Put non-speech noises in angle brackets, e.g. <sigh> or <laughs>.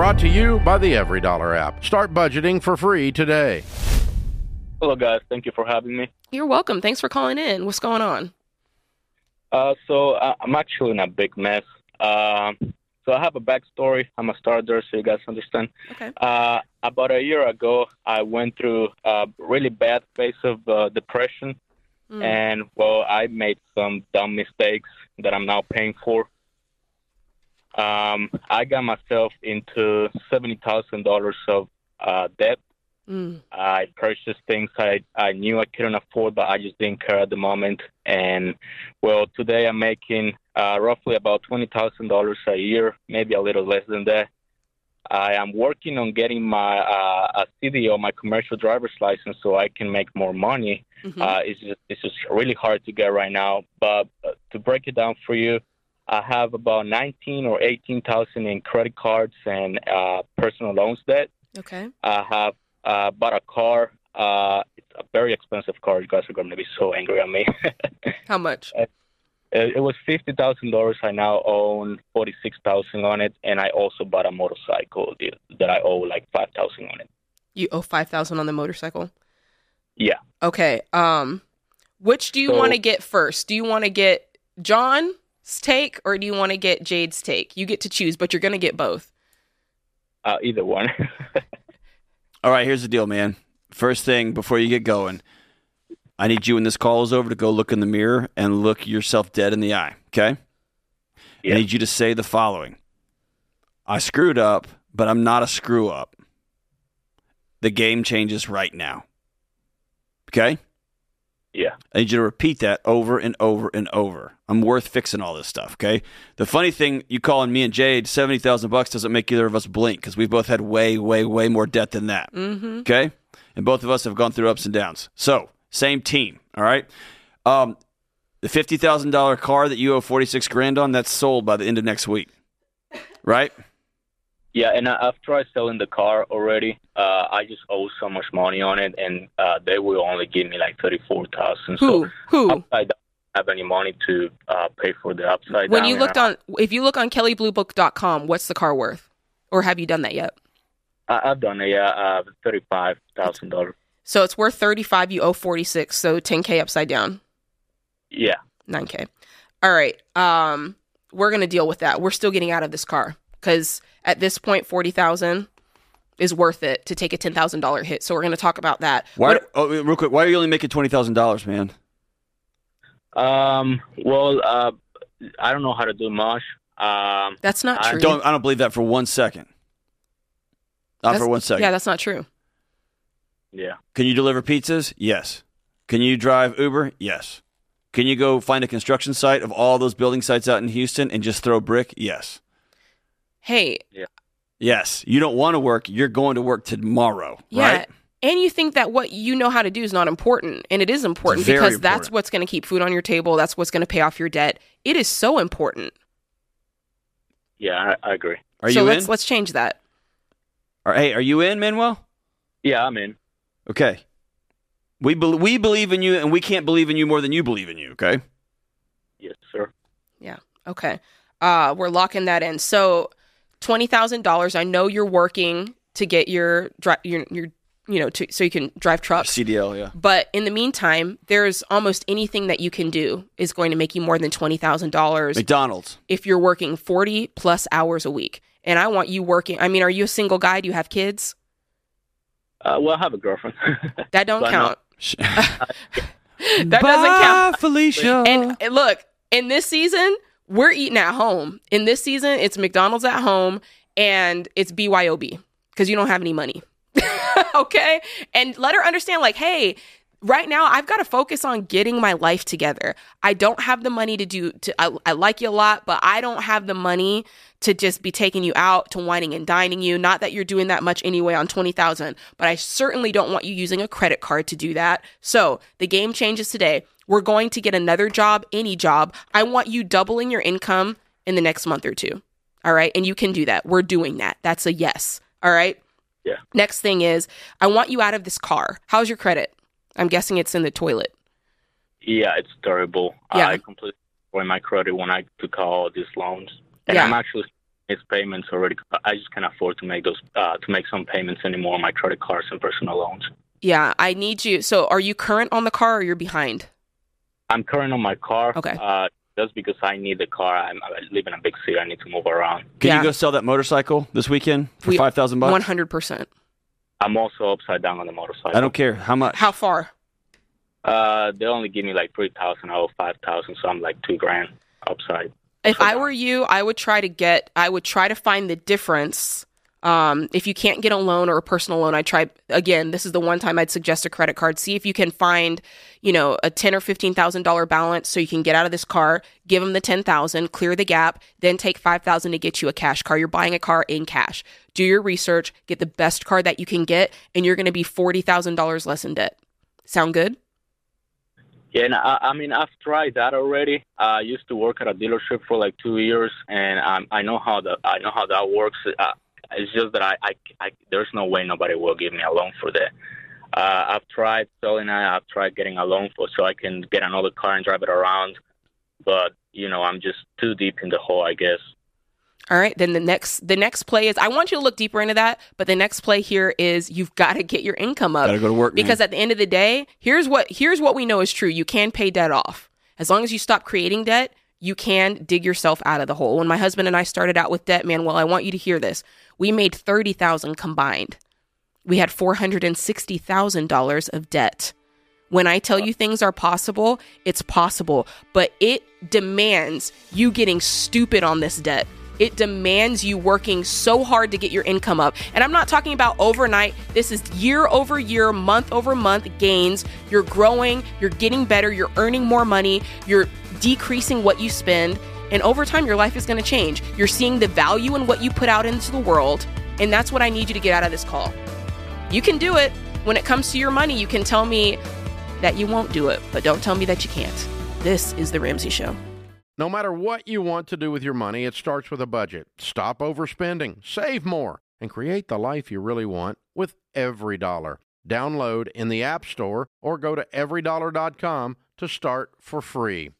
Brought to you by the EveryDollar app. Start budgeting for free today. Hello, guys. Thank you for having me. You're welcome. Thanks for calling in. What's going on? Uh, so uh, I'm actually in a big mess. Um, so I have a backstory. I'm a starter, so you guys understand. Okay. Uh, about a year ago, I went through a really bad phase of uh, depression, Mm. and well, I made some dumb mistakes that I'm now paying for. Um, I got myself into seventy thousand dollars of uh, debt. Mm. I purchased things I, I knew I couldn't afford, but I just didn't care at the moment. And well, today I'm making uh, roughly about twenty thousand dollars a year, maybe a little less than that. I am working on getting my uh, a CDL, my commercial driver's license, so I can make more money. Mhm. Uh, it's just it's just really hard to get right now. But uh, to break it down for you, I have about nineteen or eighteen thousand in credit cards and uh, personal loans debt. okay. I have uh, bought a car. Uh, it's a very expensive car. You guys are going to be so angry at me. <laughs> How much? it, it was fifty thousand dollars. I now own forty six thousand on it, and I also bought a motorcycle that- I owe like five thousand on it. You owe five thousand on the motorcycle. Yeah. Okay. Um, which do you So- want to get first? Do you want to get John's take or do you want to get Jade's take? You get to choose, but you're gonna get both. Uh, either one. <laughs> All right, here's the deal, man. First thing before you get going, I need you when this call is over to go look in the mirror and look yourself dead in the eye, okay? Yeah. I need you to say the following I screwed up, but I'm not a screw up. The game changes right now. Okay? Yeah. I need you to repeat that over and over and over. I'm worth fixing all this stuff, okay? The funny thing, you calling me and Jade seventy thousand bucks doesn't make either of us blink because we've both had way, way, way more debt than that. Mm-hmm. Okay, and both of us have gone through ups and downs. So same team, all right. Um, the fifty thousand dollar car that you owe forty six grand on, that's sold by the end of next week, right? Yeah, and I, I've tried selling the car already. Uh, I just owe so much money on it, and uh, they will only give me like thirty four thousand. Who? So Who? I don't have any money to uh, pay for the upside When down. you looked on, if you look on kelleybluebook.com, what's the car worth? Or have you done that yet? I, I've done it. Yeah, uh, thirty five thousand dollars. So it's worth 35, you owe 46, so 10k upside down, Yeah. 9k. All right. Um we're going to deal with that. We're still getting out of this car cuz at this point 40,000 is worth it to take a $10,000 hit. So we're going to talk about that. Why? What- oh, real quick, why are you only making twenty thousand dollars, man? Um. Well, uh, I don't know how to do much. Um. that's not I true. Don't I don't believe that for one second. Not That's- for one second. Yeah, that's not true. Yeah. Can you deliver pizzas? Yes. Can you drive Uber? Yes. Can you go find a construction site of all those building sites out in Houston and just throw brick? Yes. Hey, Yes. You don't want to work. You're going to work tomorrow, yeah. right? And you think that what you know how to do is not important, and it is important very because that's what's going to keep food on your table. That's what's going to pay off your debt. It is so important. Yeah, I, I agree. Are so you let's in? let's change that. Or, hey, are you in, Manuel? Yeah, I'm in. Okay. We bel we believe in you, and we can't believe in you more than you believe in you. Okay. Yes, sir. Yeah. Okay. Uh, we're locking that in. So twenty thousand dollars. I know you're working to get your dri- your your you know to, so you can drive trucks. CDL, yeah. But in the meantime, there's almost anything that you can do is going to make you more than twenty thousand dollars McDonald's. if you're working forty plus hours a week. And I want you working. I mean, are you a single guy? Do you have kids? Uh, well, I have a girlfriend. <laughs> That don't Why count. Sh- <laughs> That doesn't count. Felicia. And and look, in this season, we're eating at home. In this season, it's McDonald's at home and it's BYOB because you don't have any money. <laughs> okay? And let her understand, like, hey, right now I've got to focus on getting my life together. I don't have the money to do to I, I like you a lot, but I don't have the money to just be taking you out to wining and dining you. Not that you're doing that much anyway on 20,000, but I certainly don't want you using a credit card to do that. So, the game changes today. We're going to get another job, any job. I want you doubling your income in the next month or two. All right? And you can do that. We're doing that. That's a yes. All right? Yeah. Next thing is, I want you out of this car. How's your credit? I'm guessing it's in the toilet. yeah, it's terrible. Yeah. I completely destroyed my credit when I took all these loans, and Yeah. I'm actually missed payments already. I just can't afford to make those uh, to make some payments anymore on my credit cards and personal loans. Yeah, I need you. So, are you current on the car or you're behind? I'm current on my car. Okay. Uh, just because I need the car. I'm, I live in a big city. I need to move around. Can Yeah. you go sell that motorcycle this weekend for We- five thousand bucks? One hundred percent. I'm also upside down on the motorcycle. I don't care how much. How far? Uh, they only give me like three thousand. or five thousand, so I'm like two grand upside. If So I were you, I would try to get. I would try to find the difference. Um, if you can't get a loan or a personal loan, I try again. This is the one time I'd suggest a credit card. See if you can find, you know, a ten or fifteen thousand dollar balance so you can get out of this car. Give them the ten thousand, clear the gap, then take five thousand to get you a cash car. You're buying a car in cash. Do your research, get the best car that you can get, and you're going to be forty thousand dollars less in debt. Sound good? Yeah, and I, I mean, I've tried that already. I used to work at a dealership for like two years, and um, I know how the I know how that works. Uh, it's just that I, I, I, there's no way nobody will give me a loan for that. Uh, I've tried selling it. I've tried getting a loan for so I can get another car and drive it around, but you know, I'm just too deep in the hole, I guess. All right. Then the next the next play is I want you to look deeper into that, but the next play here is you've got to get your income up. Gotta go to work man. because at the end of the day, here's what here's what we know is true. You can pay debt off. As long as you stop creating debt, you can dig yourself out of the hole. When my husband and I started out with debt, man, well, I want you to hear this. We made 30,000 combined. We had $460,000 of debt. When I tell you things are possible, it's possible, but it demands you getting stupid on this debt. It demands you working so hard to get your income up. And I'm not talking about overnight. This is year over year, month over month gains. You're growing, you're getting better, you're earning more money, you're decreasing what you spend. And over time, your life is going to change. You're seeing the value in what you put out into the world. And that's what I need you to get out of this call. You can do it. When it comes to your money, you can tell me that you won't do it, but don't tell me that you can't. This is The Ramsey Show. No matter what you want to do with your money, it starts with a budget. Stop overspending, save more, and create the life you really want with every dollar. Download in the App Store or go to everydollar.com to start for free.